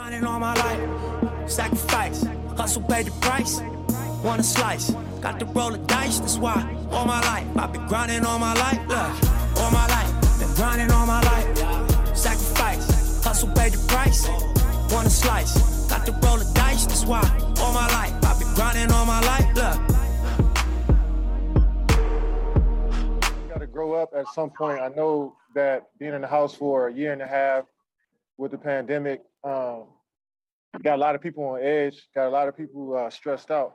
Grinding all my life, sacrifice, hustle paid the price. Want a slice, got to roll the dice. That's why all my life I've been grinding all my life. Look, all my life, been grinding all my life. Sacrifice, hustle paid the price. Want a slice, got to roll the dice. That's why all my life I've been grinding all my life. Look. grow up at some point. I know that being in the house for a year and a half with the pandemic, um, got a lot of people on edge, got a lot of people uh, stressed out.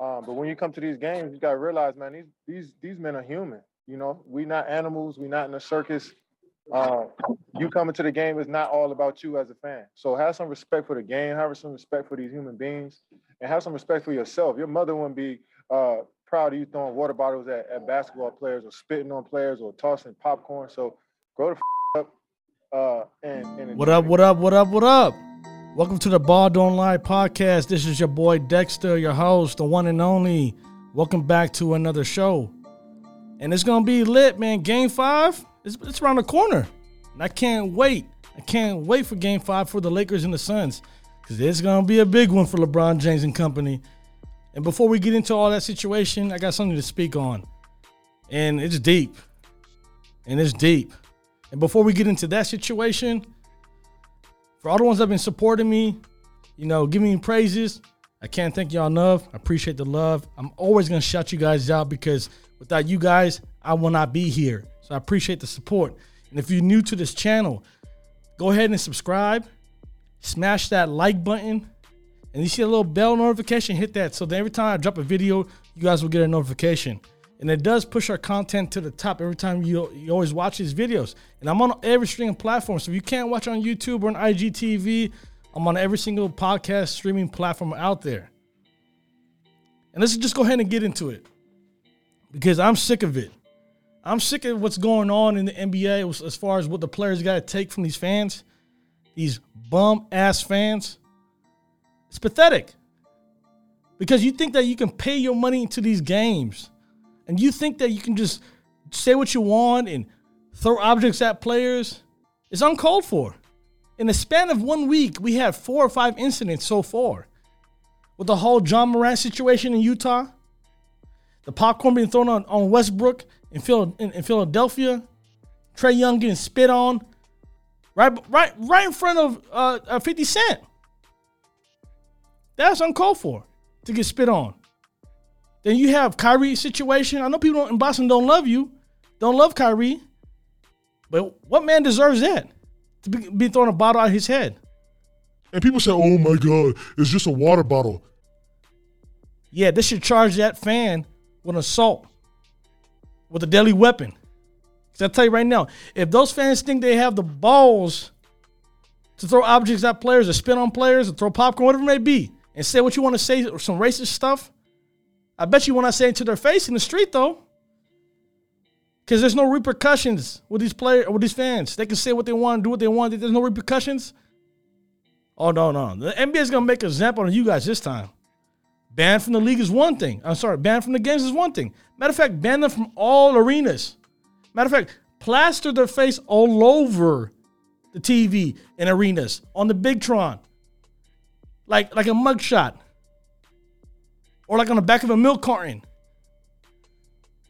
Um, but when you come to these games, you got to realize, man, these these these men are human. You know, we not animals. We not in a circus. Uh, you coming to the game is not all about you as a fan. So have some respect for the game. Have some respect for these human beings, and have some respect for yourself. Your mother wouldn't be uh, proud of you throwing water bottles at, at basketball players or spitting on players or tossing popcorn. So grow up. Uh, and, what up? What up? What up? What up? Welcome to the Ball Don't Lie podcast. This is your boy Dexter, your host, the one and only. Welcome back to another show. And it's gonna be lit, man. Game five, it's, it's around the corner. And I can't wait. I can't wait for game five for the Lakers and the Suns. Because it's gonna be a big one for LeBron James and company. And before we get into all that situation, I got something to speak on. And it's deep. And it's deep. And before we get into that situation, for all the ones that have been supporting me, you know, giving me praises, I can't thank y'all enough. I appreciate the love. I'm always gonna shout you guys out because without you guys, I will not be here. So I appreciate the support. And if you're new to this channel, go ahead and subscribe, smash that like button, and you see a little bell notification, hit that. So that every time I drop a video, you guys will get a notification and it does push our content to the top every time you you always watch these videos. And I'm on every streaming platform, so if you can't watch on YouTube or on IGTV, I'm on every single podcast streaming platform out there. And let's just go ahead and get into it because I'm sick of it. I'm sick of what's going on in the NBA as far as what the players got to take from these fans, these bum ass fans. It's pathetic because you think that you can pay your money into these games and you think that you can just say what you want and throw objects at players, it's uncalled for. In the span of one week, we had four or five incidents so far. With the whole Ja Morant situation in Utah, the popcorn being thrown on, on Westbrook in, Phil, in, in Philadelphia, Trae Young getting spit on, right, right, right in front of uh, uh, 50 Cent. That's uncalled for to get spit on. Then you have Kyrie situation. I know people in Boston don't love you, don't love Kyrie, but what man deserves that to be, be throwing a bottle out his head? And people say, "Oh my God, it's just a water bottle." Yeah, this should charge that fan with assault, with a deadly weapon. Because I tell you right now, if those fans think they have the balls to throw objects at players, or spit on players, or throw popcorn, whatever it may be, and say what you want to say, or some racist stuff, I bet you when I say it to their face in the street though, because there's no repercussions with these players with these fans. They can say what they want, do what they want. There's no repercussions. Oh no, no. The NBA is gonna make an example of you guys this time. Ban from the league is one thing. I'm sorry, ban from the games is one thing. Matter of fact, ban them from all arenas. Matter of fact, plaster their face all over the TV and arenas on the Big Tron. Like like a mugshot or like on the back of a milk carton.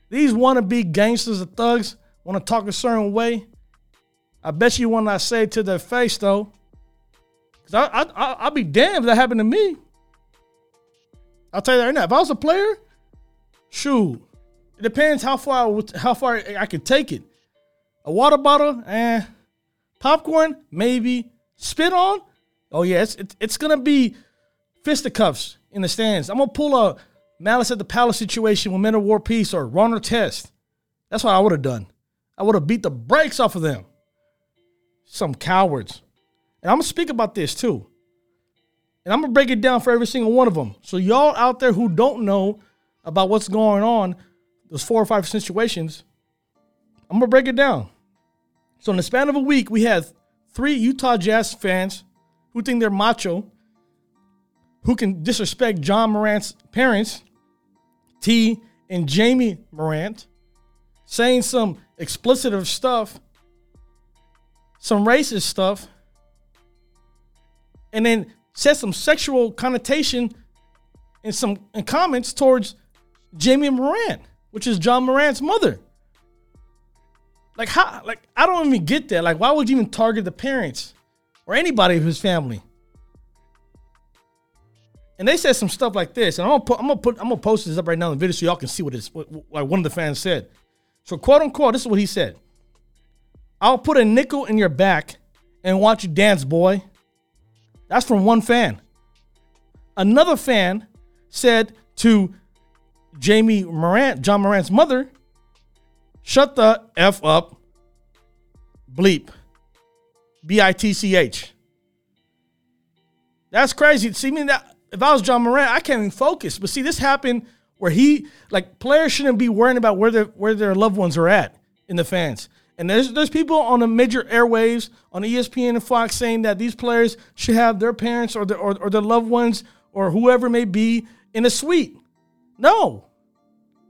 These wannabe gangsters or thugs want to talk a certain way. I bet you when I say it to their face though, because I, I, I, will be damned if that happened to me. I'll tell you that right now. If I was a player, shoot, it depends how far I, how far I could take it. A water bottle, eh. Popcorn, maybe. Spit on, oh yeah, it's, it's, it's gonna be fisticuffs in the stands. I'm gonna pull a Malice at the Palace situation with Metta World Peace or Ron Artest. That's what I would have done. I would have beat the brakes off of them. Some cowards. And I'm gonna speak about this too. And I'm gonna break it down for every single one of them. So y'all out there who don't know about what's going on, those four or five situations, I'm gonna break it down. So in the span of a week, we had three Utah Jazz fans who think they're macho who can disrespect Ja Morant's parents, T and Jamie Morant, saying some explicit stuff, some racist stuff. and then said some sexual connotation in some in comments towards Jamie Morant, which is Ja Morant's mother. Like how like I don't even get that. Like why would you even target the parents or anybody of his family? And they said some stuff like this, and I'm gonna put I'm gonna put I'm gonna post this up right now in the video so y'all can see what it's like one of the fans said. So quote unquote, this is what he said. I'll put a nickel in your back and watch you dance, boy. That's from one fan. Another fan said to Jamie Morant, Ja Morant's mother, shut the F up, bleep, B I T C H. That's crazy. See, me that if I was Ja Morant, I can't even focus. But see, this happened where he like players shouldn't be worrying about where their where their loved ones are at in the fans. And there's there's people on the major airwaves on ESPN and Fox saying that these players should have their parents or their or, or their loved ones or whoever may be in a suite. No.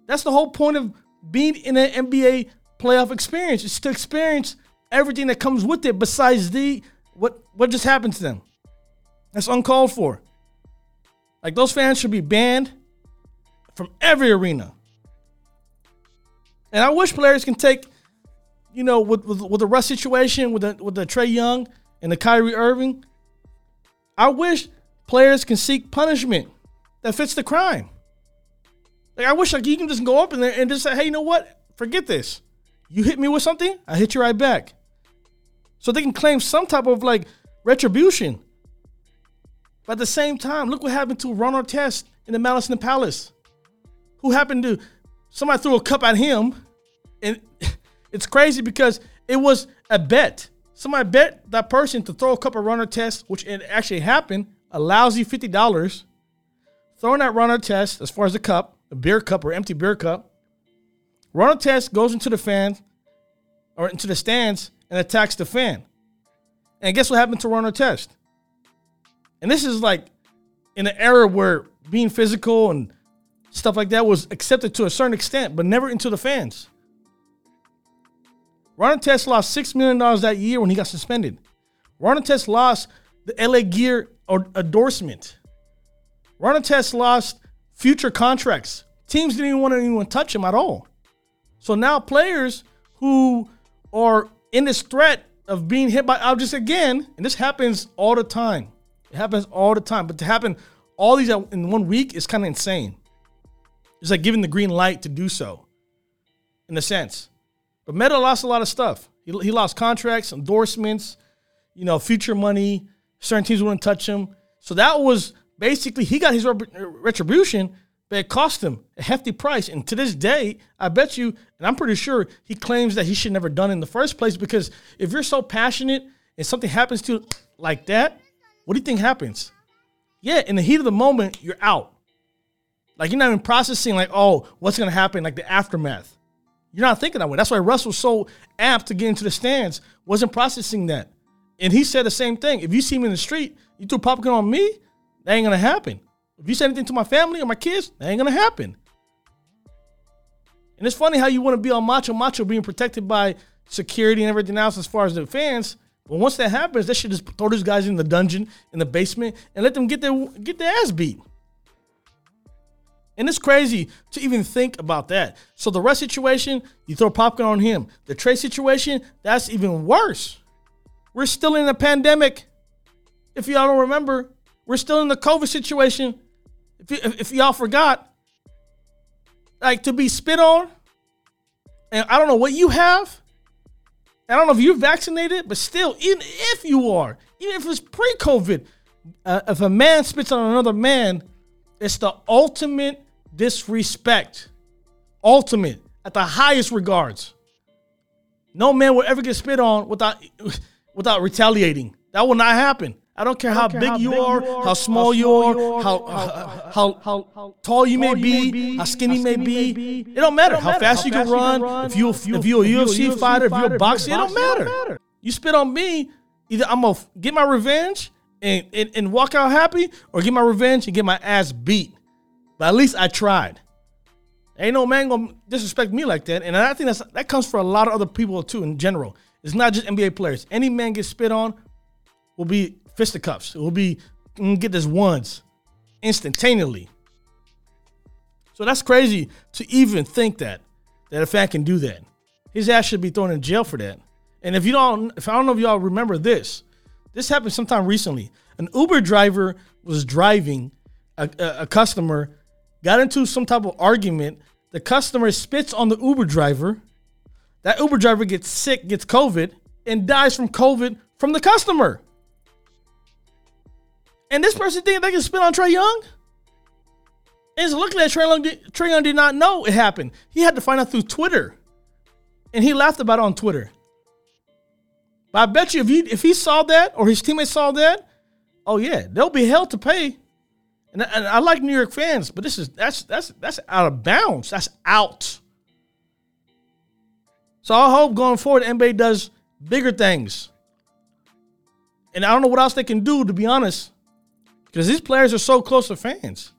That's the whole point of being in an NBA playoff experience. It's to experience everything that comes with it besides the what what just happened to them. That's uncalled for. Like those fans should be banned from every arena. And I wish players can take, you know, with with, with the Russ situation, with the with the Trae Young and the Kyrie Irving. I wish players can seek punishment that fits the crime. Like I wish like you can just go up in there and just say, hey, you know what? Forget this. You hit me with something, I hit you right back. So they can claim some type of like retribution. But at the same time, look what happened to Ron Artest in the Malice in the Palace. Who happened to somebody threw a cup at him, and it's crazy because it was a bet. Somebody bet that person to throw a cup at Ron Artest, which it actually happened, a lousy fifty dollars. Throwing that Ron Artest as far as the cup, a beer cup or empty beer cup. Ron Artest goes into the fan or into the stands and attacks the fan. And guess what happened to Ron Artest? And this is like in an era where being physical and stuff like that was accepted to a certain extent, but never into the fans. Ron Artest lost $6 million that year when he got suspended. Ron Artest lost the LA Gear endorsement. Ron Artest lost future contracts. Teams didn't even want to even touch him at all. So now players who are in this threat of being hit by objects again, and this happens all the time. It happens all the time. But to happen all these in one week is kind of insane. It's like giving the green light to do so, in a sense. But Metta lost a lot of stuff. He, he lost contracts, endorsements, you know, future money. Certain teams wouldn't touch him. So that was basically he got his retribution, but it cost him a hefty price. And to this day, I bet you, and I'm pretty sure he claims that he should never done it in the first place because if you're so passionate and something happens to like that, what do you think happens? Yeah, in the heat of the moment, you're out. Like you're not even processing like, oh, what's gonna happen, like the aftermath. You're not thinking that way. That's why Russell's so apt to get into the stands, wasn't processing that. And he said the same thing. If you see me in the street, you threw popcorn on me, that ain't gonna happen. If you say anything to my family or my kids, that ain't gonna happen. And it's funny how you want to be on macho macho being protected by security and everything else as far as the fans, but once that happens, they should just throw these guys in the dungeon, in the basement, and let them get their get their ass beat. And it's crazy to even think about that. So the Russ situation, you throw popcorn on him. The Trae situation, that's even worse. We're still in a pandemic. If y'all don't remember, we're still in the COVID situation. If, y- if y'all forgot, like to be spit on, and I don't know what you have, I don't know if you're vaccinated, but still, even if you are, even if it's pre-COVID, uh, if a man spits on another man, it's the ultimate disrespect. Ultimate at the highest regards. No man will ever get spit on without without retaliating. That will not happen. I don't care, how, big you, are, how small you are, how, how, how, uh, how, tall you may be, how skinny you may be. It don't matter how fast you can run. If you if you a UFC fighter, if you're a boxer, it don't matter. You spit on me, either I'm gonna get my revenge and, and, and walk out happy, or get my revenge and get my ass beat. But at least I tried. Ain't no man gonna disrespect me like that. And I think that's that comes for a lot of other people too in general. It's not just NBA players. Any man gets spit on will be fisticuffs. It will be mm, get this once instantaneously. So that's crazy to even think that that a fan can do that. His ass should be thrown in jail for that. And if you don't, if I don't know if y'all remember this, this happened sometime recently. An Uber driver was driving a, a, a customer, got into some type of argument. The customer spits on the Uber driver. That Uber driver gets sick, gets COVID, and dies from COVID from the customer. And this person thinks they can spit on Trae Young? And it's looking at Trae Young, Trae Young did not know it happened. He had to find out through Twitter. And he laughed about it on Twitter. But I bet you if he if he saw that or his teammates saw that, oh yeah, they'll be held to pay. And, and I like New York fans, but this is that's that's that's out of bounds. That's out. So I hope going forward, NBA does bigger things. And I don't know what else they can do, to be honest, because these players are so close to fans.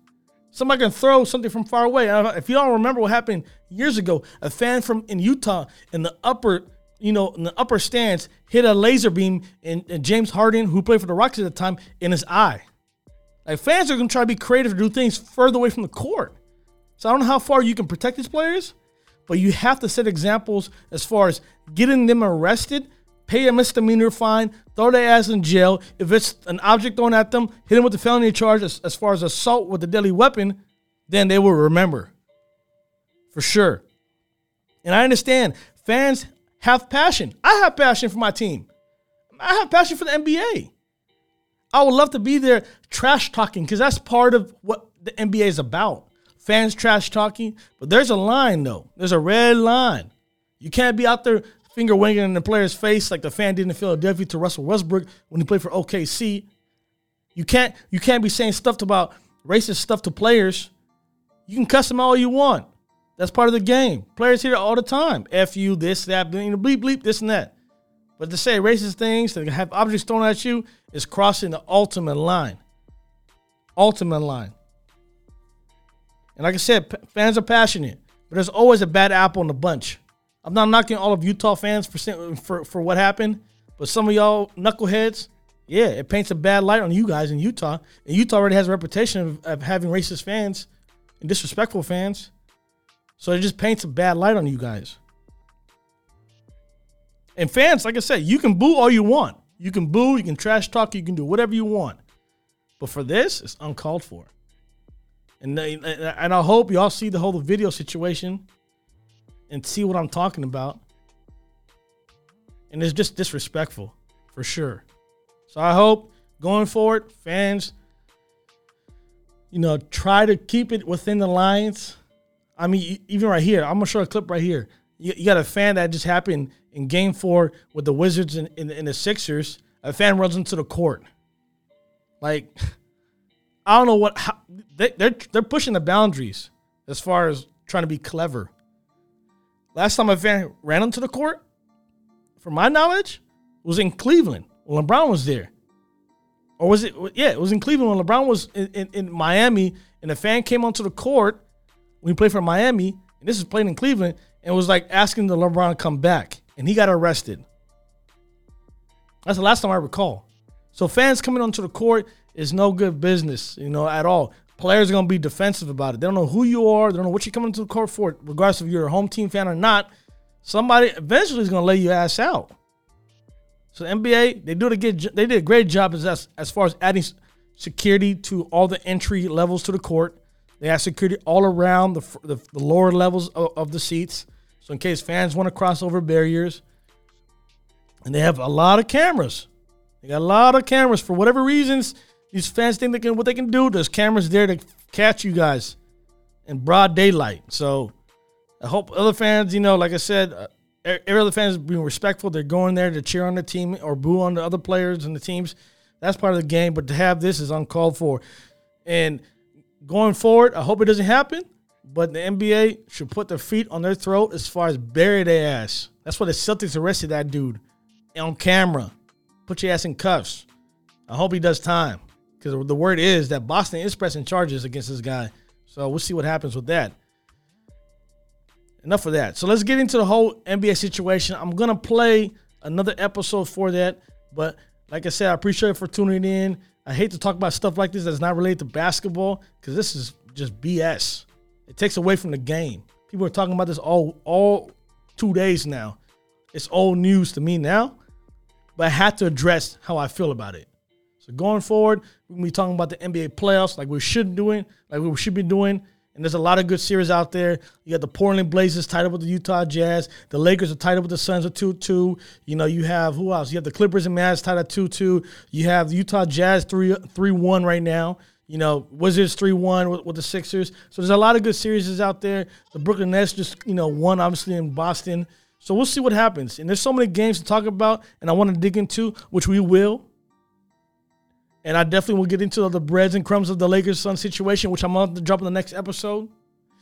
Somebody can throw something from far away. If you don't remember what happened years ago, a fan from in Utah in the upper you know, in the upper stands, hit a laser beam in, in James Harden, who played for the Rockets at the time, in his eye. Like fans are gonna try to be creative to do things further away from the court. So I don't know how far you can protect these players, but you have to set examples as far as getting them arrested, pay a misdemeanor fine, throw their ass in jail. If it's an object thrown at them, hit them with the felony charge as, as far as assault with a deadly weapon, then they will remember. For sure. And I understand fans have passion. I have passion for my team. I have passion for the NBA. I would love to be there trash talking because that's part of what the NBA is about. Fans trash talking, but there's a line though. There's a red line. You can't be out there finger wagging in the player's face like the fan did in Philadelphia to Russell Westbrook when he played for OKC. You can't you can't be saying stuff about racist stuff to players. You can cuss them all you want. That's part of the game. Players hear it all the time. F you, this, that, bleep, bleep, this and that. But to say racist things, to have objects thrown at you, is crossing the ultimate line. Ultimate line. And like I said, fans are passionate, but there's always a bad apple in the bunch. I'm not knocking all of Utah fans for, for, for what happened, but some of y'all knuckleheads, yeah, it paints a bad light on you guys in Utah. And Utah already has a reputation of, of having racist fans and disrespectful fans. So it just paints a bad light on you guys. And fans, like I said, you can boo all you want. You can boo, you can trash talk, you can do whatever you want. But for this, it's uncalled for. And and I hope y'all see the whole video situation and see what I'm talking about. And it's just disrespectful, for sure. So I hope going forward, fans, you know, try to keep it within the lines I mean, even right here, I'm gonna show a clip right here. You, you got a fan that just happened in Game Four with the Wizards and, in the Sixers. A fan runs into the court. Like, I don't know what how, they, they're they're pushing the boundaries as far as trying to be clever. Last time a fan ran into the court, from my knowledge, was in Cleveland when LeBron was there. Or was it? Yeah, it was in Cleveland when LeBron was in, in, in Miami, and a fan came onto the court when he played for Miami, and this is playing in Cleveland, and was like asking the LeBron to come back, and he got arrested. That's the last time I recall. So fans coming onto the court is no good business, you know, at all. Players are gonna be defensive about it. They don't know who you are. They don't know what you're coming to the court for, regardless if you're a home team fan or not. Somebody eventually is gonna lay your ass out. So NBA, they do good, they did a great job as as far as adding security to all the entry levels to the court. They have security all around the, the, the lower levels of, of, the seats. So in case fans want to cross over barriers. And they have a lot of cameras. They got a lot of cameras for whatever reasons. These fans think they can what they can do. There's cameras there to catch you guys in broad daylight. So I hope other fans, you know, like I said, uh, every other fans being respectful. They're going there to cheer on the team or boo on the other players and the teams. That's part of the game. But to have this is uncalled for. And going forward, I hope it doesn't happen. But the NBA should put their feet on their throat as far as bury their ass. That's why the Celtics arrested that dude on camera. Put your ass in cuffs. I hope he does time. Because the word is that Boston is pressing charges against this guy. So we'll see what happens with that. Enough of that. So let's get into the whole NBA situation. I'm to play another episode for that. But Like I said, I appreciate it for tuning in. I hate to talk about stuff like this that's not related to basketball because this is just BS. It takes away from the game. People are talking about this all all two days now. It's old news to me now, but I had to address how I feel about it. So going forward, we're gonna be talking about the NBA playoffs like we should doing, like we should be doing. And there's a lot of good series out there. You got the Portland Blazers tied up with the Utah Jazz. The Lakers are tied up with the Suns at 2 2. You know, you have who else? You have the Clippers and Mavs tied at 2 2. You have the Utah Jazz 3 3 1 right now. You know, Wizards 3 1 with, with the Sixers. So there's a lot of good series out there. The Brooklyn Nets just, you know, won obviously in Boston. So we'll see what happens. And there's so many games to talk about, and I want to dig into, which we will. And I definitely will get into the breads and crumbs of the Lakers Sun situation, which I'm going to drop in the next episode.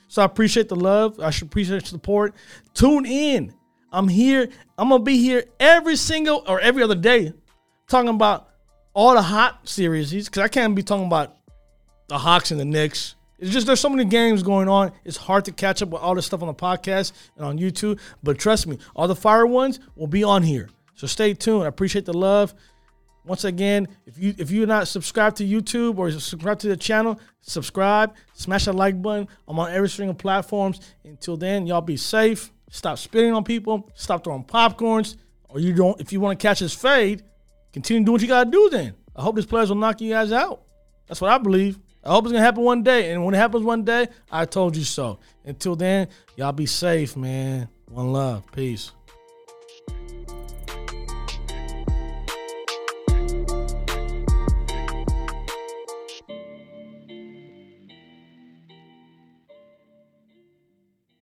So I appreciate the love. I should appreciate the support. Tune in. I'm here. I'm gonna be here every single or every other day, talking about all the hot series. Because I can't be talking about the Hawks and the Knicks. It's just there's so many games going on. It's hard to catch up with all this stuff on the podcast and on YouTube. But trust me, all the fire ones will be on here. So stay tuned. I appreciate the love. Once again, if you if you're not subscribed to YouTube or subscribe to the channel, subscribe, smash that like button. I'm on every single platforms. Until then, y'all be safe. Stop spitting on people. Stop throwing popcorns. Or you don't. If you want to catch his fade, continue doing what you gotta do. Then I hope these players will knock you guys out. That's what I believe. I hope it's gonna happen one day. And when it happens one day, I told you so. Until then, y'all be safe, man. One love. Peace.